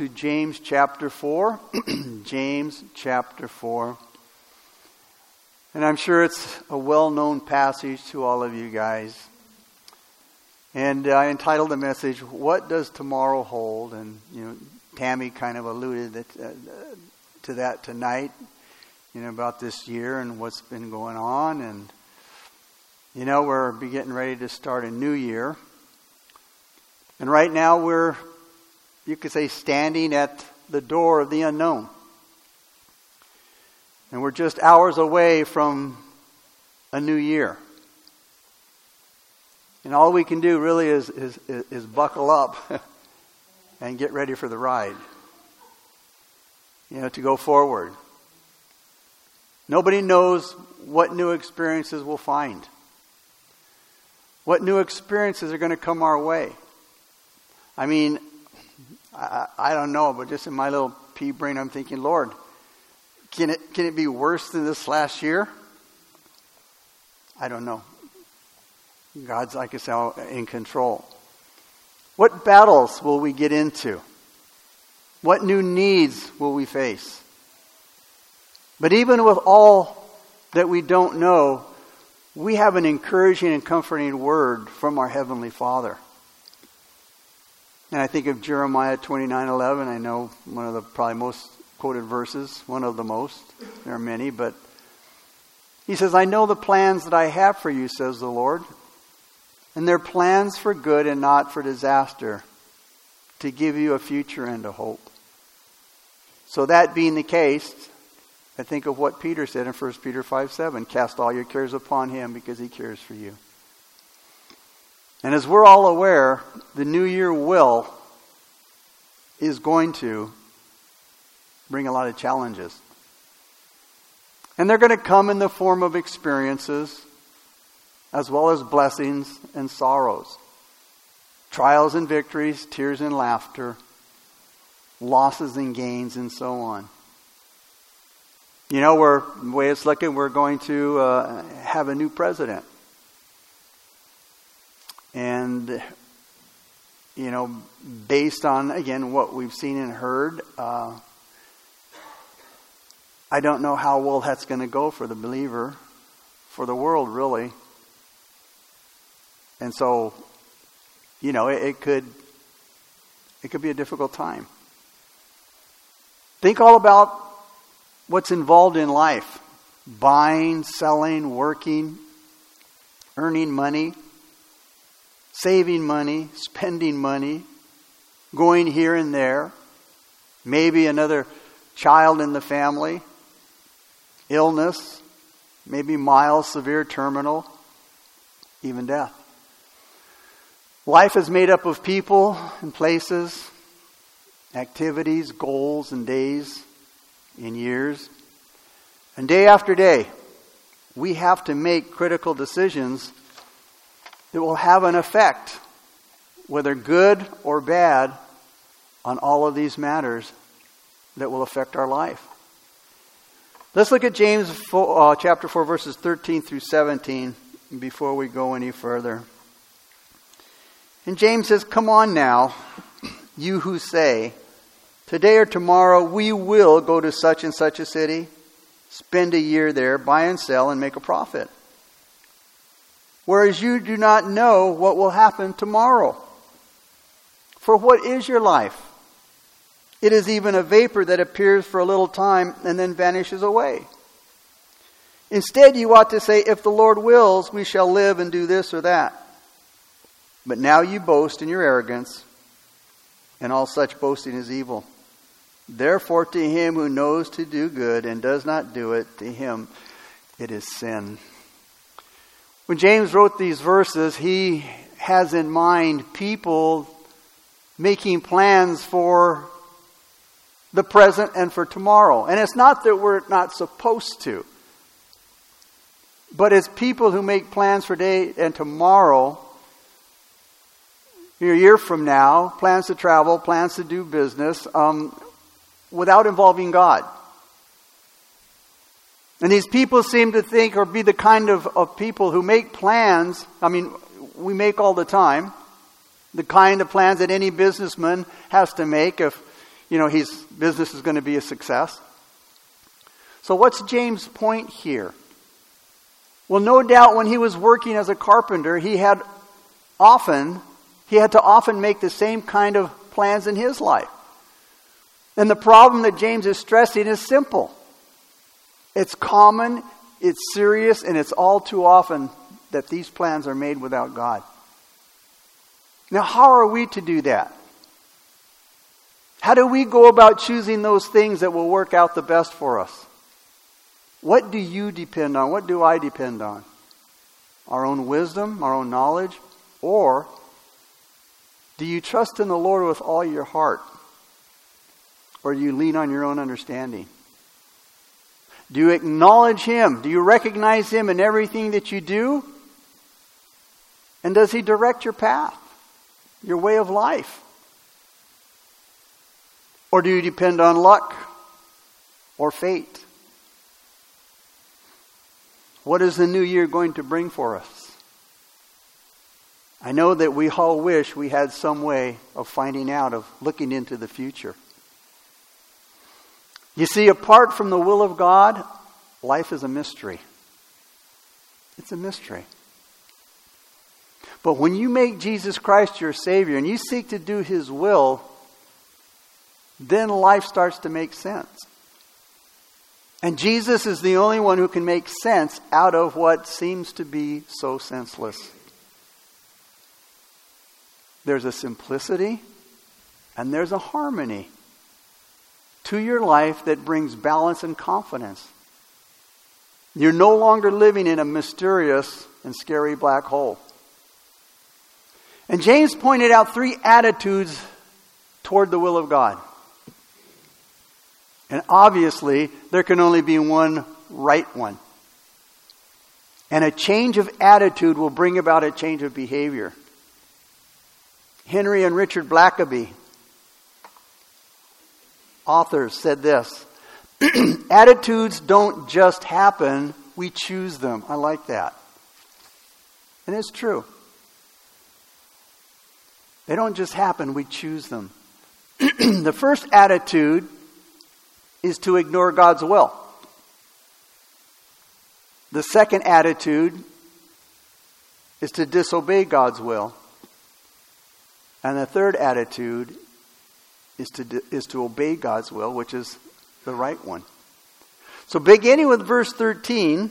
to James chapter 4. James chapter 4. And I'm sure it's a well known passage to all of you guys. And I entitled the message, What Does Tomorrow Hold? And, you know, Tammy kind of alluded uh, to that tonight, you know, about this year and what's been going on. And, you know, we're getting ready to start a new year. And right now we're you could say, standing at the door of the unknown. And we're just hours away from a new year. And all we can do really is, is, is buckle up and get ready for the ride. You know, to go forward. Nobody knows what new experiences we'll find. What new experiences are going to come our way. I mean, I, I don't know, but just in my little pea brain, I'm thinking, Lord, can it, can it be worse than this last year? I don't know. God's, like I said, in control. What battles will we get into? What new needs will we face? But even with all that we don't know, we have an encouraging and comforting word from our Heavenly Father. And I think of Jeremiah 29:11. I know one of the probably most quoted verses, one of the most. There are many, but he says, "I know the plans that I have for you," says the Lord, "and they're plans for good and not for disaster, to give you a future and a hope." So that being the case, I think of what Peter said in 1 Peter 5 7 Cast all your cares upon him because he cares for you. And as we're all aware, the new year will is going to bring a lot of challenges. And they're going to come in the form of experiences as well as blessings and sorrows. Trials and victories, tears and laughter, losses and gains, and so on. You know, we're, the way it's looking, we're going to uh, have a new president. And, you know, based on, again, what we've seen and heard, uh, I don't know how well that's going to go for the believer, for the world, really. And so, you know, it, it could it could be a difficult time. Think all about what's involved in life buying, selling, working, earning money saving money, spending money, going here and there, maybe another child in the family, illness, maybe mild, severe, terminal, even death. Life is made up of people and places, activities, goals, and days and years. And day after day, we have to make critical decisions that will have an effect, whether good or bad, on all of these matters that will affect our life. Let's look at James 4, uh, chapter 4, verses 13 through 17 before we go any further. And James says, Come on now, you who say, Today or tomorrow we will go to such and such a city, spend a year there, buy and sell, and make a profit whereas you do not know what will happen tomorrow. For what is your life? It is even a vapor that appears for a little time and then vanishes away. Instead, you ought to say, If the Lord wills, we shall live and do this or that. But now you boast in your arrogance, and all such boasting is evil. Therefore, to him who knows to do good and does not do it, to him it is sin. When James wrote these verses, he has in mind people making plans for the present and for tomorrow. And it's not that we're not supposed to, but it's people who make plans for today and tomorrow, a year from now, plans to travel, plans to do business, um, without involving God. And these people seem to think or be the kind of, of people who make plans. I mean, we make all the time. The kind of plans that any businessman has to make. If, you know, his business is going to be a success. So, what's James' point here? Well, no doubt when he was working as a carpenter, he had often, he had to often make the same kind of plans in his life. And the problem that James is stressing is simple. It's common, it's serious, and it's all too often that these plans are made without God. Now, how are we to do that? How do we go about choosing those things that will work out the best for us? What do you depend on? What do I depend on? Our own wisdom, our own knowledge? Or do you trust in the Lord with all your heart? Or do you lean on your own understanding? Do you acknowledge Him? Do you recognize Him in everything that you do? And does He direct your path, your way of life? Or do you depend on luck or fate? What is the new year going to bring for us? I know that we all wish we had some way of finding out, of looking into the future. You see, apart from the will of God, life is a mystery. It's a mystery. But when you make Jesus Christ your Savior and you seek to do His will, then life starts to make sense. And Jesus is the only one who can make sense out of what seems to be so senseless. There's a simplicity and there's a harmony to your life that brings balance and confidence. You're no longer living in a mysterious and scary black hole. And James pointed out three attitudes toward the will of God. And obviously, there can only be one right one. And a change of attitude will bring about a change of behavior. Henry and Richard Blackaby, authors, said this Attitudes don't just happen, we choose them. I like that. And it's true. They don't just happen, we choose them. the first attitude is to ignore God's will. The second attitude is to disobey God's will. And the third attitude is to, is to obey God's will, which is the right one. So, beginning with verse 13,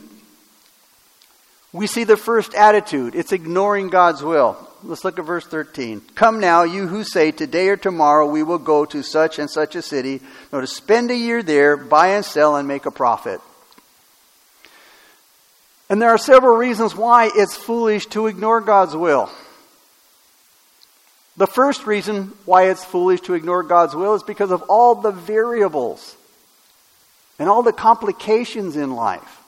we see the first attitude it's ignoring God's will. Let's look at verse 13. Come now, you who say, Today or tomorrow we will go to such and such a city, no, to spend a year there, buy and sell, and make a profit. And there are several reasons why it's foolish to ignore God's will. The first reason why it's foolish to ignore God's will is because of all the variables and all the complications in life.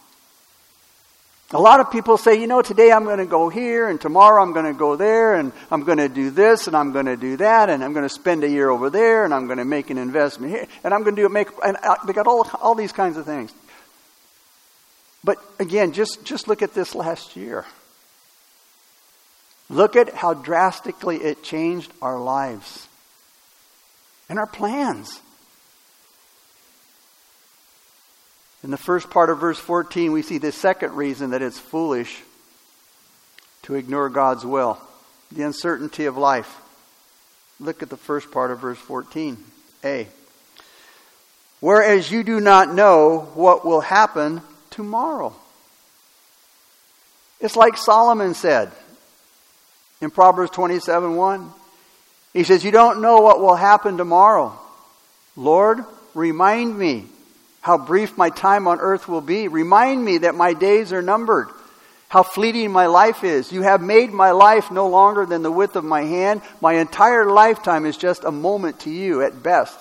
A lot of people say, you know, today I'm going to go here, and tomorrow I'm going to go there, and I'm going to do this, and I'm going to do that, and I'm going to spend a year over there, and I'm going to make an investment here, and I'm going to do make. And uh, they got all all these kinds of things. But again, just just look at this last year. Look at how drastically it changed our lives and our plans. In the first part of verse 14, we see the second reason that it's foolish to ignore God's will the uncertainty of life. Look at the first part of verse 14a. Whereas you do not know what will happen tomorrow. It's like Solomon said in Proverbs 27 1. He says, You don't know what will happen tomorrow. Lord, remind me how brief my time on earth will be. Remind me that my days are numbered, how fleeting my life is. You have made my life no longer than the width of my hand. My entire lifetime is just a moment to you at best.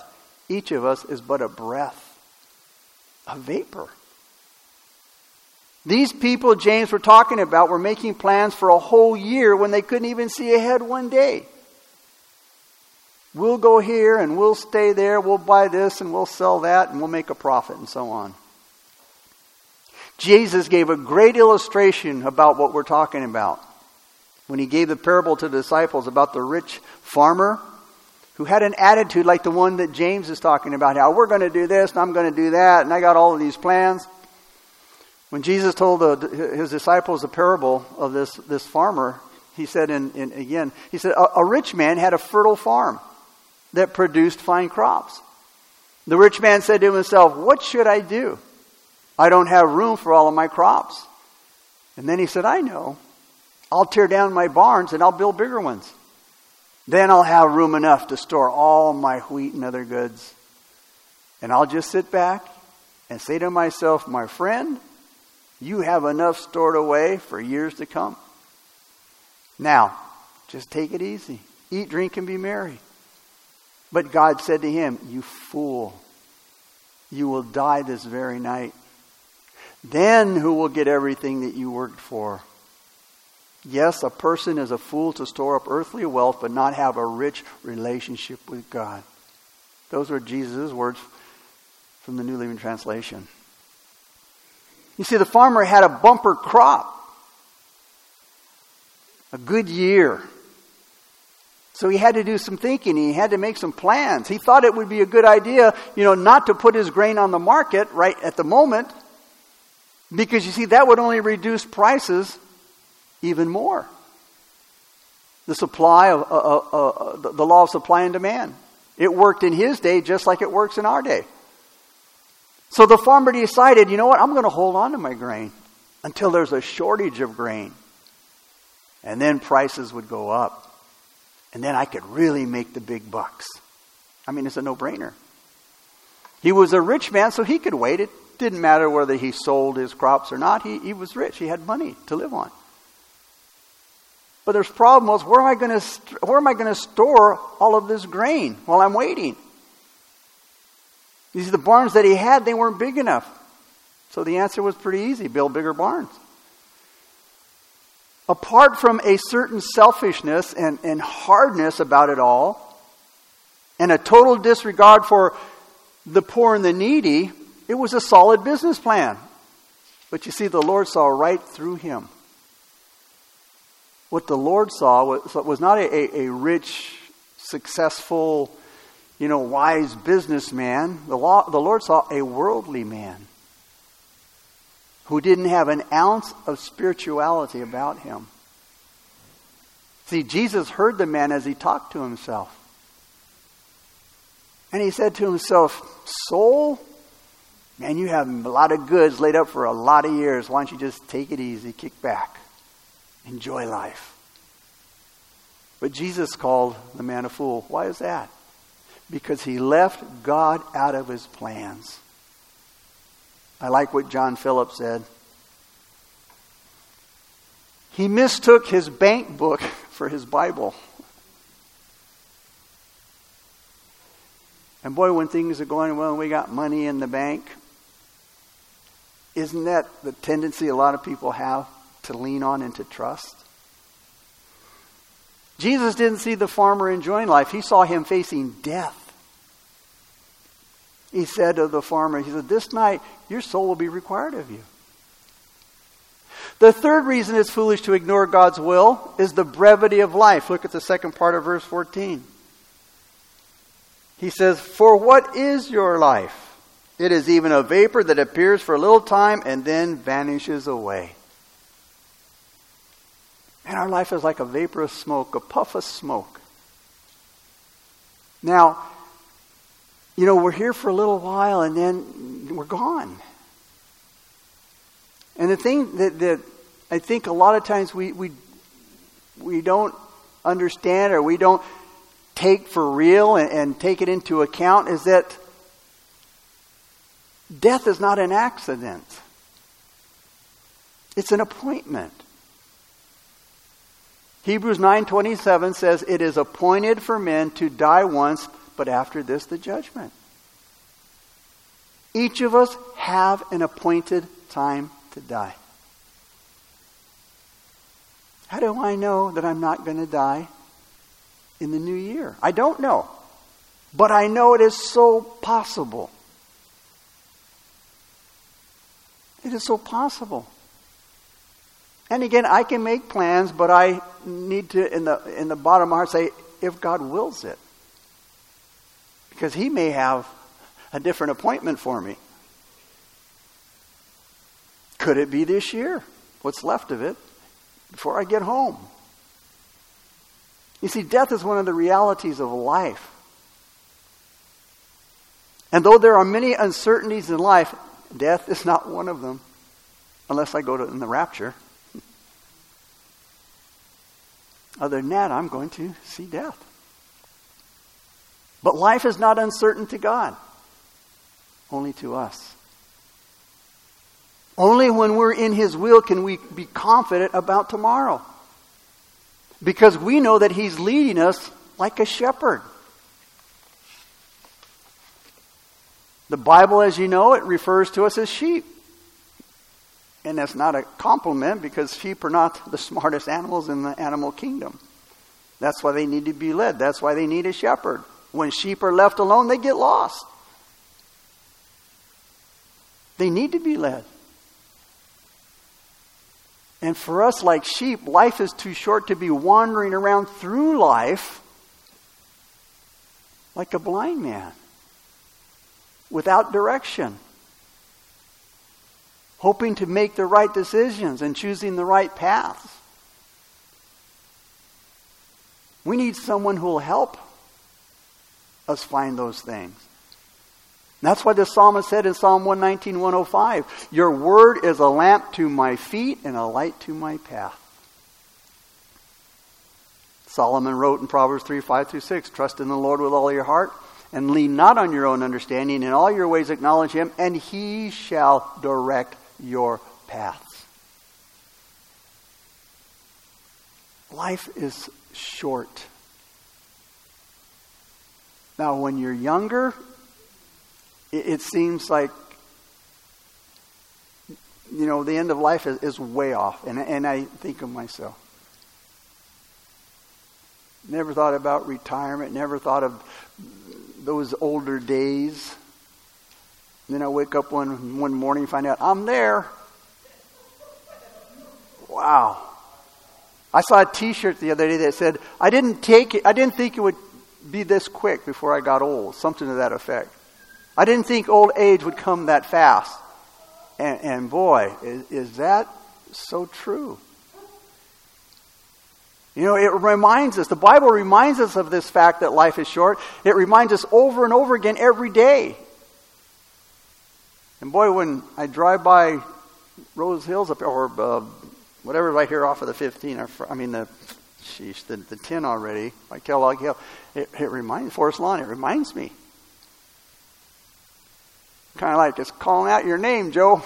Each of us is but a breath, a vapor. These people James were talking about were making plans for a whole year when they couldn't even see ahead one day. We'll go here and we'll stay there, we'll buy this and we'll sell that and we'll make a profit and so on. Jesus gave a great illustration about what we're talking about when he gave the parable to the disciples about the rich farmer who had an attitude like the one that James is talking about, how we're going to do this and I'm going to do that, and I got all of these plans. When Jesus told the, his disciples the parable of this, this farmer, he said, in, in again, he said, a, a rich man had a fertile farm that produced fine crops. The rich man said to himself, What should I do? I don't have room for all of my crops. And then he said, I know. I'll tear down my barns and I'll build bigger ones. Then I'll have room enough to store all my wheat and other goods. And I'll just sit back and say to myself, My friend, you have enough stored away for years to come. Now, just take it easy. Eat, drink, and be merry. But God said to him, You fool, you will die this very night. Then who will get everything that you worked for? Yes, a person is a fool to store up earthly wealth but not have a rich relationship with God. Those were Jesus' words from the New Living Translation. You see, the farmer had a bumper crop, a good year. So he had to do some thinking. He had to make some plans. He thought it would be a good idea, you know, not to put his grain on the market right at the moment, because you see, that would only reduce prices even more. The supply of uh, uh, uh, the law of supply and demand. It worked in his day just like it works in our day. So the farmer decided, you know what, I'm going to hold on to my grain until there's a shortage of grain. And then prices would go up. And then I could really make the big bucks. I mean, it's a no brainer. He was a rich man, so he could wait. It didn't matter whether he sold his crops or not. He, he was rich. He had money to live on. But there's problem was where am I going to where am I going to store all of this grain while I'm waiting? You see, the barns that he had they weren't big enough, so the answer was pretty easy: build bigger barns. Apart from a certain selfishness and, and hardness about it all, and a total disregard for the poor and the needy, it was a solid business plan. But you see, the Lord saw right through him what the Lord saw was, was not a, a, rich, successful, you know, wise businessman. The, law, the Lord saw a worldly man who didn't have an ounce of spirituality about him. See, Jesus heard the man as he talked to himself. And he said to himself, Soul, man, you have a lot of goods laid up for a lot of years. Why don't you just take it easy, kick back? Enjoy life. But Jesus called the man a fool. Why is that? Because he left God out of his plans. I like what John Phillips said. He mistook his bank book for his Bible. And boy, when things are going well and we got money in the bank, isn't that the tendency a lot of people have? to lean on and to trust. Jesus didn't see the farmer enjoying life, he saw him facing death. He said to the farmer, He said, This night your soul will be required of you. The third reason it's foolish to ignore God's will is the brevity of life. Look at the second part of verse 14. He says, For what is your life? It is even a vapor that appears for a little time and then vanishes away. And our life is like a vapor of smoke, a puff of smoke. Now, you know, we're here for a little while and then we're gone. And the thing that, that I think a lot of times we, we, we don't understand or we don't take for real and, and take it into account is that death is not an accident. It's an appointment. Hebrews 9:27 says it is appointed for men to die once, but after this the judgment. Each of us have an appointed time to die. How do I know that I'm not going to die in the new year? I don't know. But I know it is so possible. It is so possible. And again, I can make plans, but I need to, in the, in the bottom of my heart, say, if God wills it. Because he may have a different appointment for me. Could it be this year? What's left of it before I get home? You see, death is one of the realities of life. And though there are many uncertainties in life, death is not one of them, unless I go to in the rapture. Other than that, I'm going to see death. But life is not uncertain to God, only to us. Only when we're in His will can we be confident about tomorrow. Because we know that He's leading us like a shepherd. The Bible, as you know, it refers to us as sheep. And that's not a compliment because sheep are not the smartest animals in the animal kingdom. That's why they need to be led. That's why they need a shepherd. When sheep are left alone, they get lost. They need to be led. And for us, like sheep, life is too short to be wandering around through life like a blind man without direction, hoping to make the right decisions and choosing the right paths. We need someone who will help us find those things. That's why the psalmist said in Psalm 119, 105, Your word is a lamp to my feet and a light to my path. Solomon wrote in Proverbs 3, 5 through 6, Trust in the Lord with all your heart and lean not on your own understanding. In all your ways acknowledge him, and he shall direct your paths. Life is short. Now, when you're younger, it, it seems like, you know, the end of life is, is way off. And, and I think of myself. Never thought about retirement, never thought of those older days. Then I wake up one, one morning and find out I'm there. Wow. I saw a t shirt the other day that said, I didn't take it, I didn't think it would be this quick before I got old. Something to that effect. I didn't think old age would come that fast. And, and boy, is, is that so true. You know, it reminds us, the Bible reminds us of this fact that life is short. It reminds us over and over again every day. And boy, when I drive by Rose Hills up or uh, whatever right here off of the 15, I mean the, sheesh, the, the 10 already, by Kellogg Hill, it, it reminds, Forest Lawn, it reminds me. Kind of like it's calling out your name, Joe.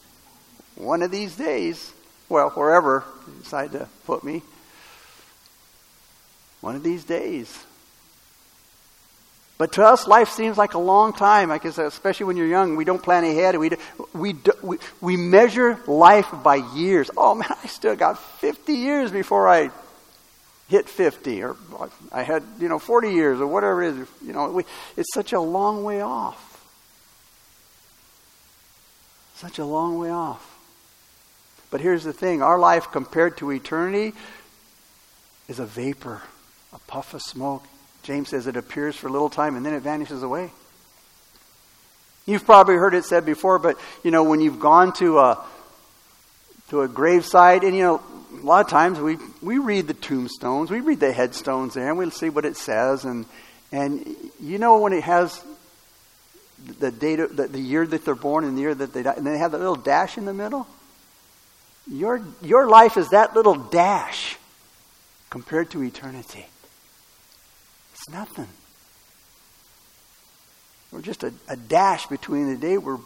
One of these days, well, wherever you decide to put me, one of these days. But to us, life seems like a long time. Like especially when you're young, we don't plan ahead. We, we, we, we measure life by years. Oh man, I still got 50 years before I hit 50, or I had you know 40 years, or whatever it is. You know, we, it's such a long way off. Such a long way off. But here's the thing: our life compared to eternity is a vapor a puff of smoke. James says it appears for a little time and then it vanishes away. You've probably heard it said before, but you know, when you've gone to a to a gravesite, and you know, a lot of times we we read the tombstones, we read the headstones there, and we'll see what it says, and and you know when it has the date, the, the year that they're born and the year that they die, and they have that little dash in the middle. Your your life is that little dash compared to eternity. It's nothing. We're just a, a dash between the day we're,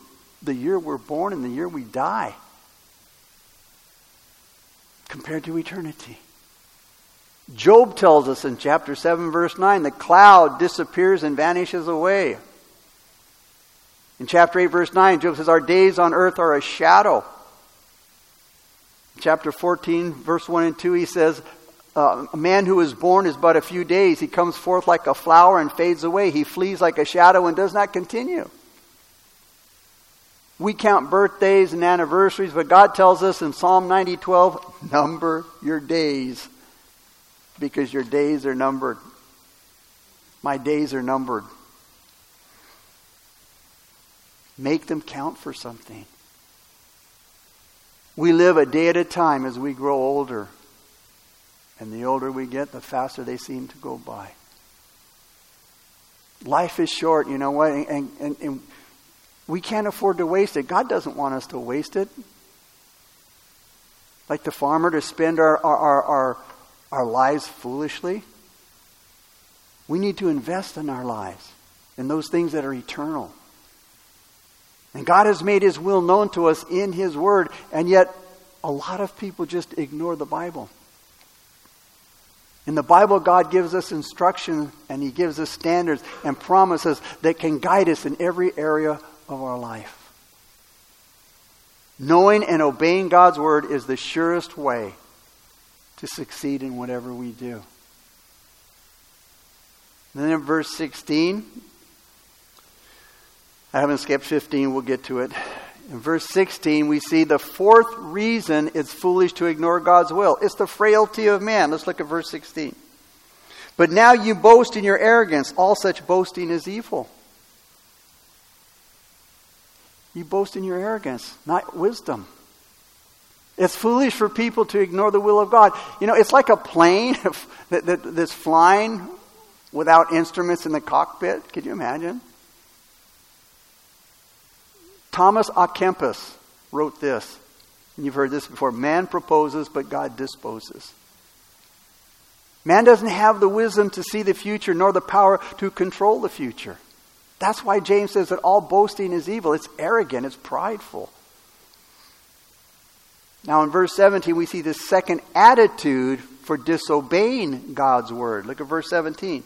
the year we're born and the year we die compared to eternity. Job tells us in chapter 7, verse 9, the cloud disappears and vanishes away. In chapter 8, verse 9, Job says, Our days on earth are a shadow. In chapter 14, verse 1 and 2, he says, uh, a man who is born is but a few days. He comes forth like a flower and fades away. He flees like a shadow and does not continue. We count birthdays and anniversaries, but God tells us in Psalm 90:12, number your days because your days are numbered. My days are numbered. Make them count for something. We live a day at a time as we grow older. And the older we get, the faster they seem to go by. Life is short, you know what? And, and, and we can't afford to waste it. God doesn't want us to waste it. Like the farmer to spend our, our, our, our, our lives foolishly. We need to invest in our lives, in those things that are eternal. And God has made His will known to us in His Word, and yet a lot of people just ignore the Bible. In the Bible, God gives us instruction and He gives us standards and promises that can guide us in every area of our life. Knowing and obeying God's Word is the surest way to succeed in whatever we do. Then in verse 16, I haven't skipped 15, we'll get to it. In verse 16, we see the fourth reason it's foolish to ignore God's will. It's the frailty of man. Let's look at verse 16. But now you boast in your arrogance. All such boasting is evil. You boast in your arrogance, not wisdom. It's foolish for people to ignore the will of God. You know, it's like a plane that, that, that's flying without instruments in the cockpit. Could you imagine? Thomas A. Kempis wrote this, and you've heard this before man proposes, but God disposes. Man doesn't have the wisdom to see the future nor the power to control the future. That's why James says that all boasting is evil. It's arrogant, it's prideful. Now, in verse 17, we see the second attitude for disobeying God's word. Look at verse 17.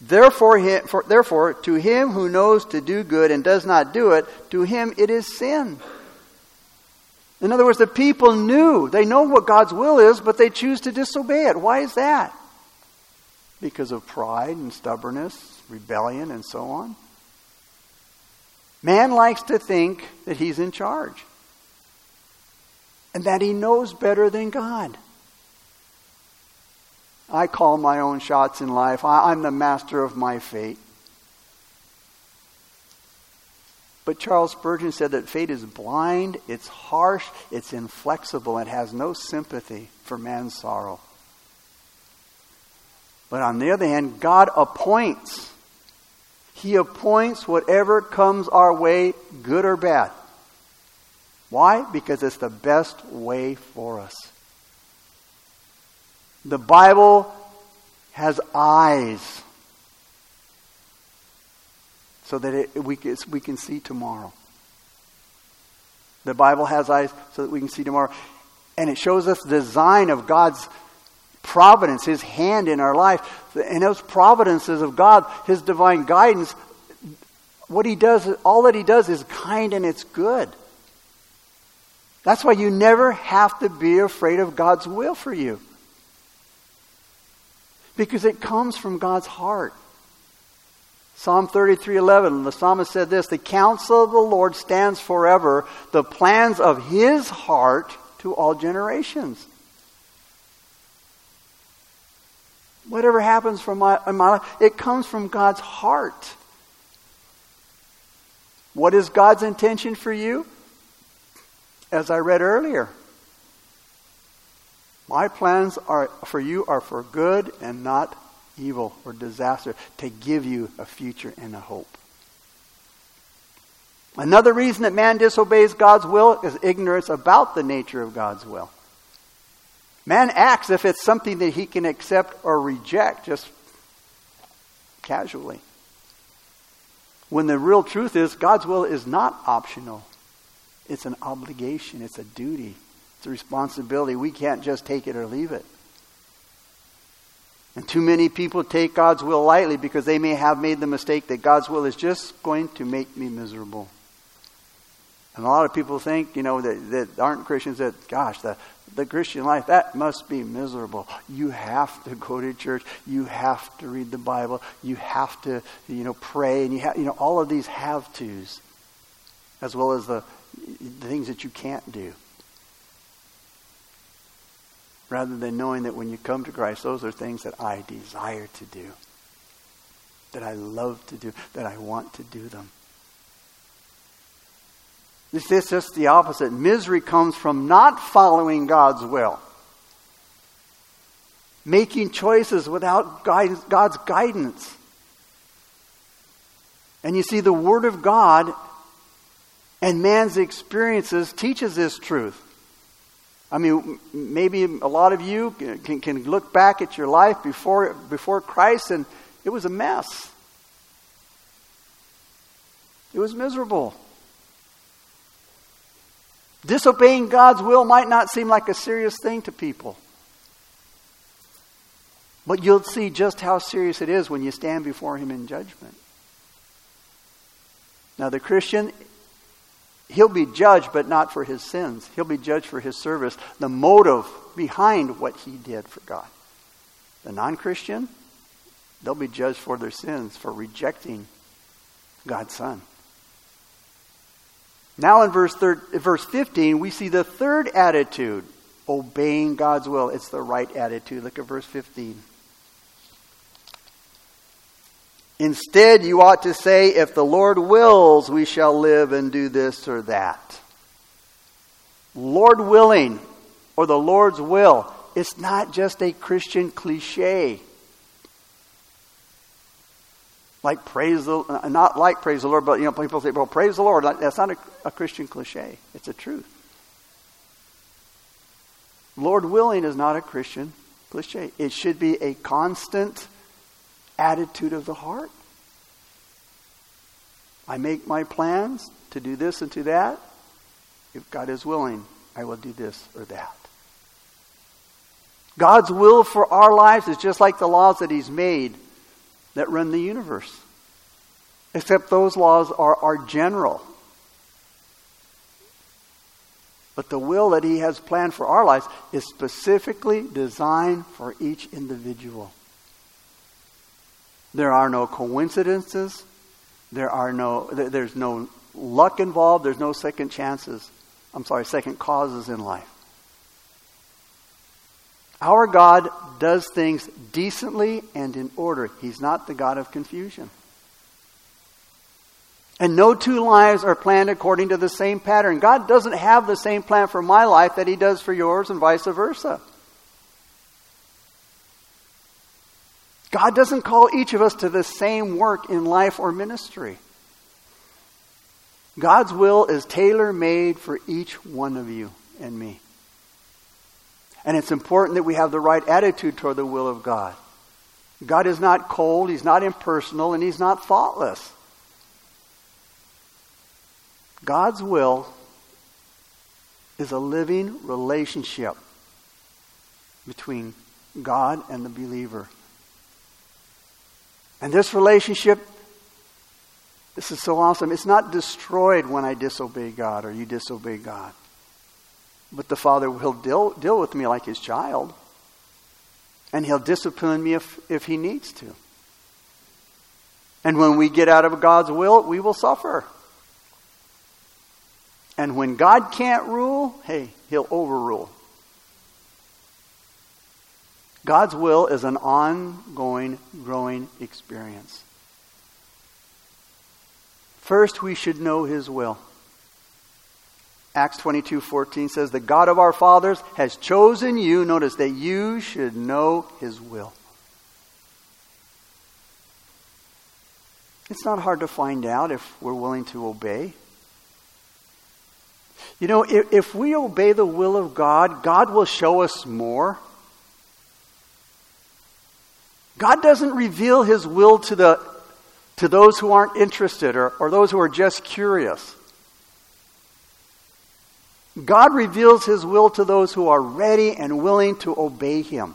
Therefore, for, therefore, to him who knows to do good and does not do it, to him it is sin. In other words, the people knew, they know what God's will is, but they choose to disobey it. Why is that? Because of pride and stubbornness, rebellion, and so on. Man likes to think that he's in charge and that he knows better than God. I call my own shots in life. I, am the master of my fate. But Charles Spurgeon said that fate is blind, it's harsh, it's inflexible, it has no sympathy for man's sorrow. But on the other hand, God appoints. He appoints whatever comes our way, good or bad. Why? Because it's the best way for us. The Bible has eyes so that it, we, we can see tomorrow. The Bible has eyes so that we can see tomorrow. And it shows us the design of God's providence, His hand in our life. And those providences of God, His divine guidance, what He does, all that He does is kind and it's good. That's why you never have to be afraid of God's will for you because it comes from God's heart. Psalm 33:11 the psalmist said this, "The counsel of the Lord stands forever, the plans of his heart to all generations." Whatever happens from my, in my life, it comes from God's heart. What is God's intention for you? As I read earlier, my plans are for you are for good and not evil or disaster, to give you a future and a hope. Another reason that man disobeys God's will is ignorance about the nature of God's will. Man acts if it's something that he can accept or reject just casually. When the real truth is, God's will is not optional. It's an obligation, it's a duty. It's a responsibility. We can't just take it or leave it. And too many people take God's will lightly because they may have made the mistake that God's will is just going to make me miserable. And a lot of people think, you know, that, that aren't Christians that, gosh, the, the Christian life, that must be miserable. You have to go to church. You have to read the Bible. You have to, you know, pray. And you have, you know, all of these have tos, as well as the, the things that you can't do rather than knowing that when you come to Christ, those are things that I desire to do, that I love to do, that I want to do them. It's just the opposite. Misery comes from not following God's will, making choices without God's guidance. And you see, the Word of God and man's experiences teaches this truth. I mean, maybe a lot of you can, can look back at your life before, before Christ and it was a mess. It was miserable. Disobeying God's will might not seem like a serious thing to people. But you'll see just how serious it is when you stand before Him in judgment. Now, the Christian, he'll be judged, but not for his sins. He'll be judged for his service, the motive behind what he did for God. The non Christian, they'll be judged for their sins, for rejecting God's Son. Now in verse, verse 15, we see the third attitude obeying God's will. It's the right attitude. Look at verse 15. Instead, you ought to say, if the Lord wills, we shall live and do this or that. Lord willing, or the Lord's will, it's not just a Christian cliche. Like praise the, uh, not like praise the Lord, but you know, people say, well, praise the Lord. That's not a, a Christian cliche. It's a truth. Lord willing is not a Christian cliche. It should be a constant attitude of the heart. I make my plans to do this and to that. If God is willing, I will do this or that. God's will for our lives is just like the laws that He's made that run the universe. Except those laws are, are general. But the will that He has planned for our lives is specifically designed for each individual. There are no coincidences. There are no, there's no luck involved. There's no second chances. I'm sorry, second causes in life. Our God does things decently and in order. He's not the God of confusion. And no two lives are planned according to the same pattern. God doesn't have the same plan for my life that He does for yours, and vice versa. God doesn't call each of us to the same work in life or ministry. God's will is tailor made for each one of you and me. And it's important that we have the right attitude toward the will of God. God is not cold, He's not impersonal, and He's not thoughtless. God's will is a living relationship between God and the believer. And this relationship, this is so awesome. It's not destroyed when I disobey God or you disobey God. But the Father will deal, deal with me like his child. And he'll discipline me if, if he needs to. And when we get out of God's will, we will suffer. And when God can't rule, hey, he'll overrule. God's will is an ongoing, growing experience. First, we should know His will. Acts 22 14 says, The God of our fathers has chosen you, notice, that you should know His will. It's not hard to find out if we're willing to obey. You know, if, if we obey the will of God, God will show us more. God doesn't reveal his will to, the, to those who aren't interested or, or those who are just curious. God reveals his will to those who are ready and willing to obey him.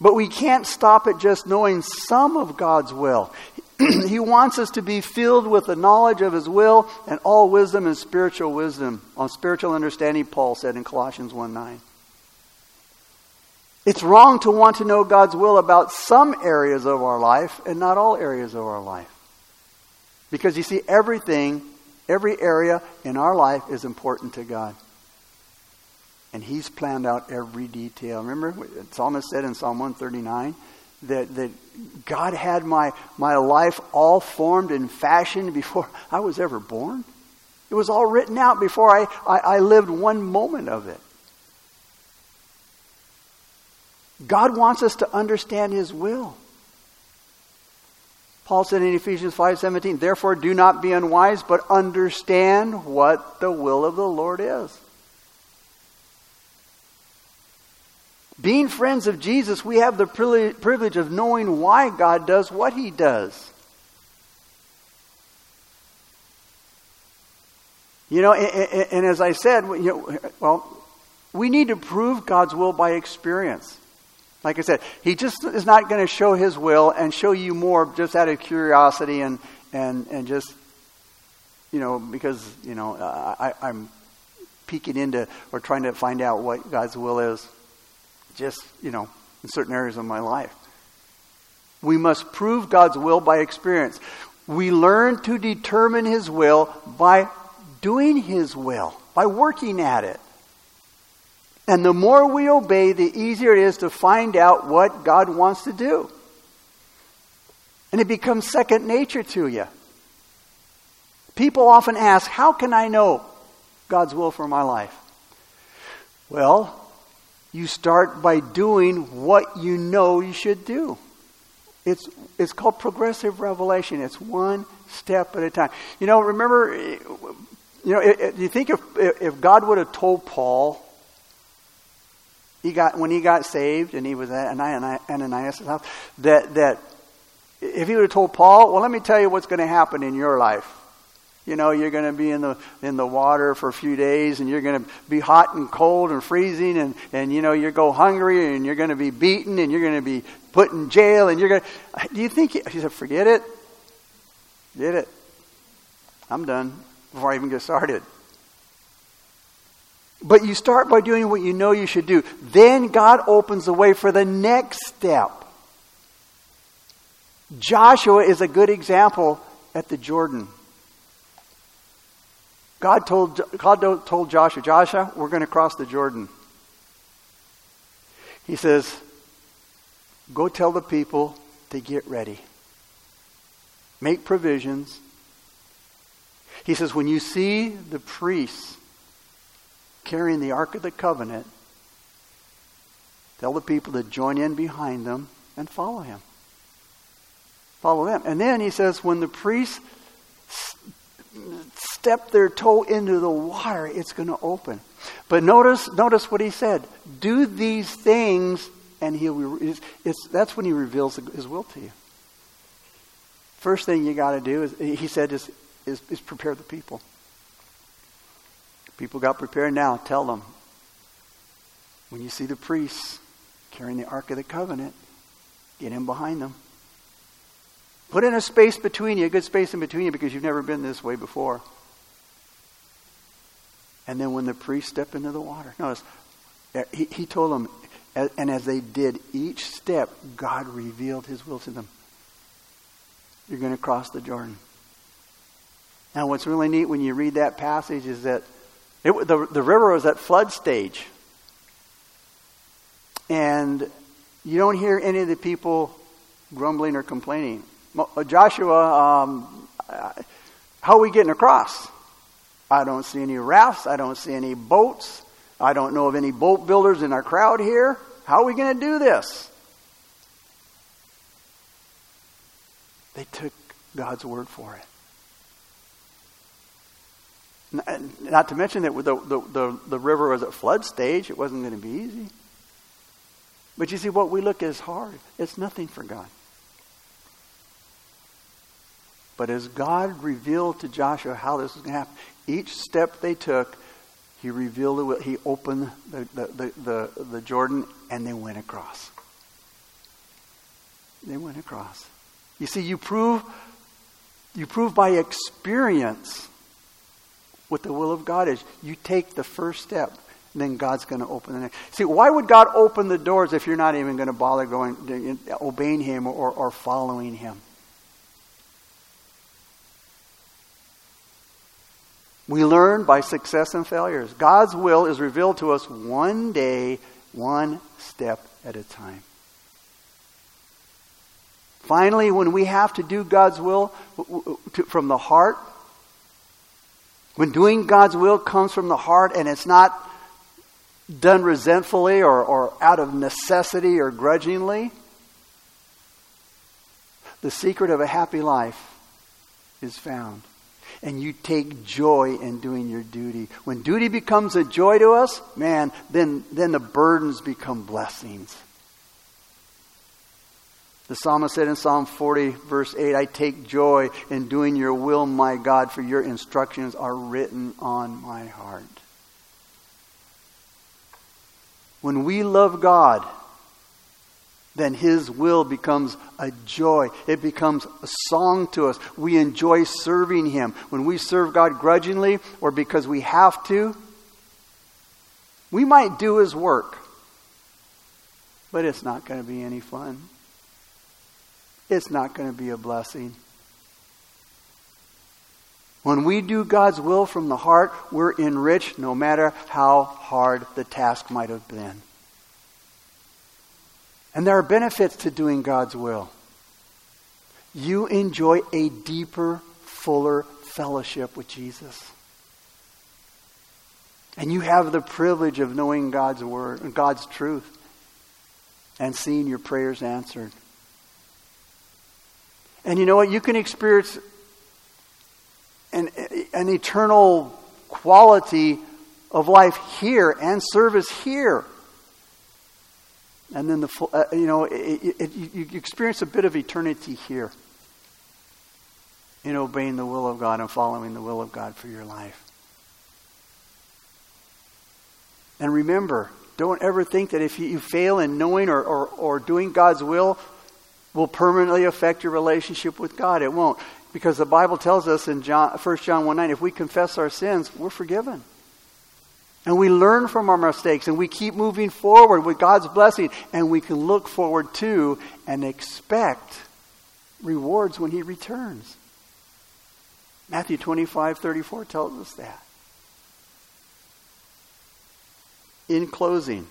But we can't stop at just knowing some of God's will. he wants us to be filled with the knowledge of his will and all wisdom and spiritual wisdom. On spiritual understanding, Paul said in Colossians 1 9. It's wrong to want to know God's will about some areas of our life and not all areas of our life. Because you see, everything, every area in our life is important to God. And He's planned out every detail. Remember, Psalmist said in Psalm 139 that, that God had my, my life all formed and fashioned before I was ever born. It was all written out before I, I, I lived one moment of it. God wants us to understand His will. Paul said in Ephesians 5:17, "Therefore do not be unwise, but understand what the will of the Lord is." Being friends of Jesus, we have the privilege of knowing why God does what he does. You know, and, as I said, well, we need to prove God's will by experience. Like I said, He just is not going to show His will and show you more just out of curiosity and, and, and just, you know, because, you know, I, I'm peeking into or trying to find out what God's will is just, you know, in certain areas of my life. We must prove God's will by experience. We learn to determine His will by doing His will, by working at it. And the more we obey, the easier it is to find out what God wants to do. And it becomes second nature to you. People often ask, How can I know God's will for my life? Well, you start by doing what you know you should do. It's, it's called progressive revelation. It's one step at a time. You know, remember, you know, you think if, if God would have told Paul, he got, when he got saved and he was at Ananias' house, that, that if he would have told Paul, well, let me tell you what's going to happen in your life. You know, you're going to be in the in the water for a few days, and you're going to be hot and cold and freezing, and and you know you go hungry, and you're going to be beaten, and you're going to be put in jail, and you're going. to... Do you think he, he said, "Forget it, did it? I'm done before I even get started." But you start by doing what you know you should do. Then God opens the way for the next step. Joshua is a good example at the Jordan. God told, God told Joshua, Joshua, we're going to cross the Jordan. He says, go tell the people to get ready. Make provisions. He says, when you see the priests carrying the Ark of the Covenant, tell the people to join in behind them and follow him. Follow them. And then he says, when the priests step their toe into the water, it's going to open. But notice, notice what he said. Do these things, and he'll. It's, it's, that's when he reveals his will to you. First thing you got to do is, he said, is, is, is prepare the people. People got prepared now. Tell them. When you see the priests carrying the Ark of the Covenant, get in behind them. Put in a space between you, a good space in between you, because you've never been this way before. And then when the priests stepped into the water, notice, he, he told them, and as they did each step, God revealed his will to them. You're going to cross the Jordan. Now, what's really neat when you read that passage is that it, the, the river was at flood stage. And you don't hear any of the people grumbling or complaining. Joshua, um, how are we getting across? I don't see any rafts. I don't see any boats. I don't know of any boat builders in our crowd here. How are we going to do this? They took God's word for it. Not to mention that the, the, the, the river was at flood stage. It wasn't going to be easy. But you see, what we look at is hard. It's nothing for God. But as God revealed to Joshua how this was going to happen, each step they took, he revealed it. He opened the, the, the, the, the Jordan and they went across. They went across. You see, you prove, you prove by experience what the will of God is. You take the first step, and then God's going to open the next. See, why would God open the doors if you're not even going to bother going, obeying Him or, or following Him? We learn by success and failures. God's will is revealed to us one day, one step at a time. Finally, when we have to do God's will from the heart, when doing God's will comes from the heart and it's not done resentfully or, or out of necessity or grudgingly, the secret of a happy life is found. And you take joy in doing your duty. When duty becomes a joy to us, man, then, then the burdens become blessings. The psalmist said in Psalm 40, verse 8, I take joy in doing your will, my God, for your instructions are written on my heart. When we love God, then His will becomes a joy. It becomes a song to us. We enjoy serving Him. When we serve God grudgingly or because we have to, we might do His work, but it's not going to be any fun it's not going to be a blessing. When we do God's will from the heart, we're enriched no matter how hard the task might have been. And there are benefits to doing God's will. You enjoy a deeper, fuller fellowship with Jesus. And you have the privilege of knowing God's word, God's truth, and seeing your prayers answered. And you know what? You can experience an, an eternal quality of life here and service here. And then the uh, you know it, it, you experience a bit of eternity here in obeying the will of God and following the will of God for your life. And remember, don't ever think that if you fail in knowing or, or, or doing God's will, will permanently affect your relationship with God. It won't. Because the Bible tells us in John, 1 John 1 9, if we confess our sins, we're forgiven. And we learn from our mistakes and we keep moving forward with God's blessing and we can look forward to and expect rewards when He returns. Matthew 25 34 tells us that. In closing,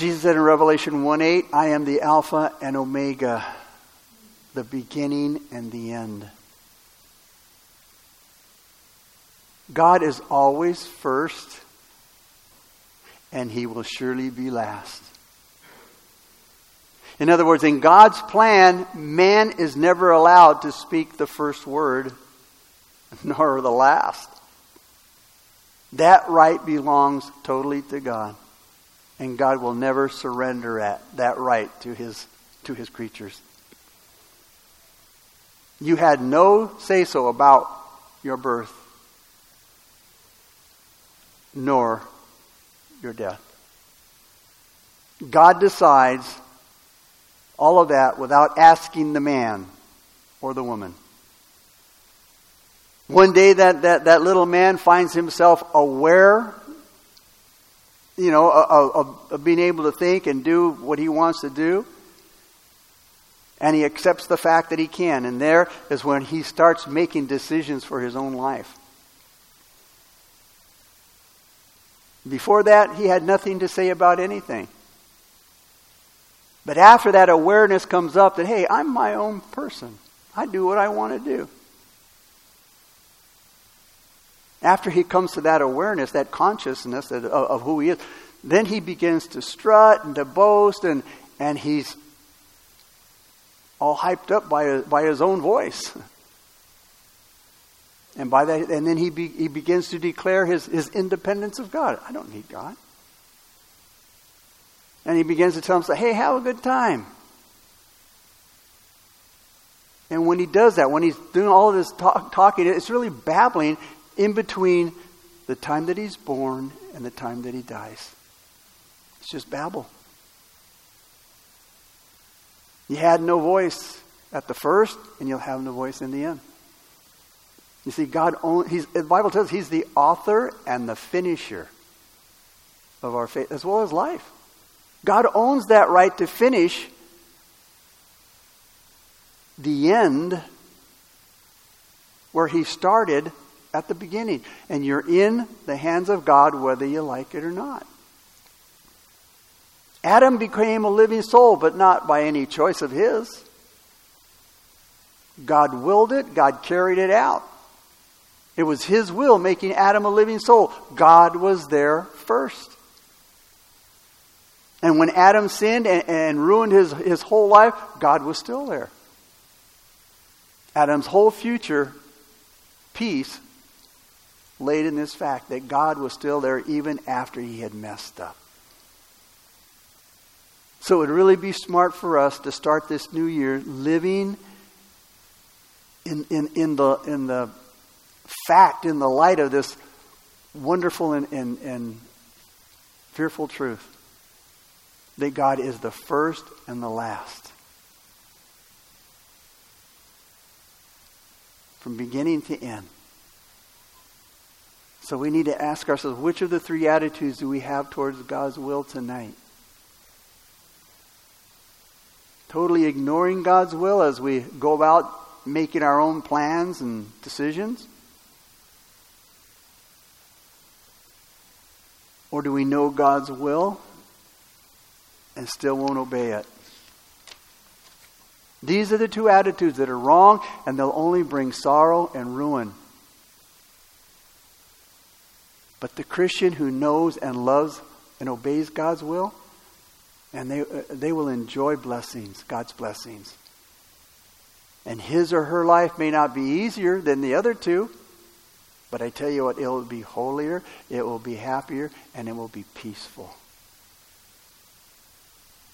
Jesus said in Revelation 1 8, I am the Alpha and Omega, the beginning and the end. God is always first, and he will surely be last. In other words, in God's plan, man is never allowed to speak the first word, nor the last. That right belongs totally to God and God will never surrender at that right to his to his creatures. You had no say so about your birth nor your death. God decides all of that without asking the man or the woman. One day that, that, that little man finds himself aware you know, of, of, being able to think and do what he wants to do. And he accepts the fact that he can. And there is when he starts making decisions for his own life. Before that, he had nothing to say about anything. But after that awareness comes up that, hey, I'm my own person. I do what I want to do. After he comes to that awareness, that consciousness of, of who he is, then he begins to strut and to boast, and, and he's all hyped up by, by his own voice. And by that, and then he, be, he begins to declare his, his independence of God. I don't need God. And he begins to tell himself, hey, have a good time. And when he does that, when he's doing all of this talk, talking, it's really babbling in between the time that he's born and the time that he dies. It's just babble. You had no voice at the first, and you'll have no voice in the end. You see, God only, he's, the Bible tells us He's the author and the finisher of our faith, as well as life. God owns that right to finish the end where He started at the beginning. And you're in the hands of God whether you like it or not. Adam became a living soul, but not by any choice of his. God willed it, God carried it out. It was his will making Adam a living soul. God was there first. And when Adam sinned and, and, ruined his, his whole life, God was still there. Adam's whole future peace laid in this fact that God was still there even after he had messed up. So it would really be smart for us to start this new year living in, in, in, the, in the fact, in the light of this wonderful and, and, and fearful truth that God is the first and the last. From beginning to end. So we need to ask ourselves which of the three attitudes do we have towards God's will tonight? totally ignoring God's will as we go about making our own plans and decisions? Or do we know God's will and still won't obey it? These are the two attitudes that are wrong, and they'll only bring sorrow and ruin. But the Christian who knows and loves and obeys God's will, and they, uh, they will enjoy blessings, God's blessings. And his or her life may not be easier than the other two, but I tell you what, it will be holier, it will be happier, and it will be peaceful.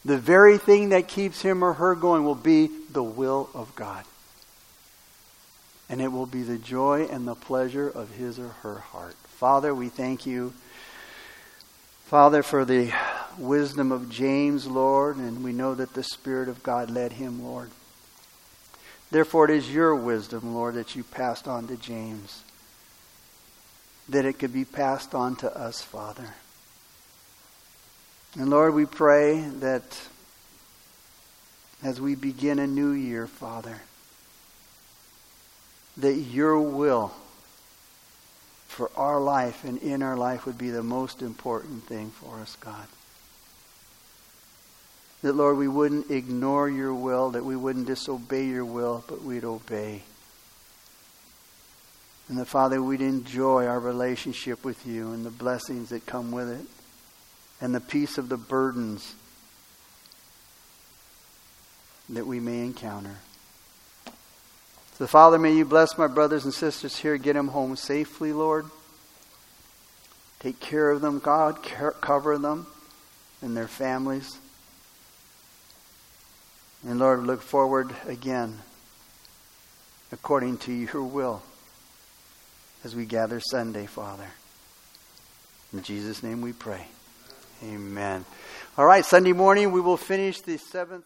The very thing that keeps him or her going will be the will of God. And it will be the joy and the pleasure of his or her heart. Father, we thank you. Father, for the wisdom of James, Lord, and we know that the Spirit of God led him, Lord. Therefore, it is your wisdom, Lord, that you passed on to James, that it could be passed on to us, Father. And Lord, we pray that as we begin a new year, Father, that your will for our life and in our life would be the most important thing for us, God. That, Lord, we wouldn't ignore your will, that we wouldn't disobey your will, but we'd obey. And that, Father, we'd enjoy our relationship with you and the blessings that come with it and the peace of the burdens that we may encounter. So, Father, may you bless my brothers and sisters here, get them home safely, Lord. Take care of them, God. Cover them and their families. And Lord, look forward again according to your will as we gather Sunday, Father. In Jesus' name we pray. Amen. All right, Sunday morning we will finish the seventh.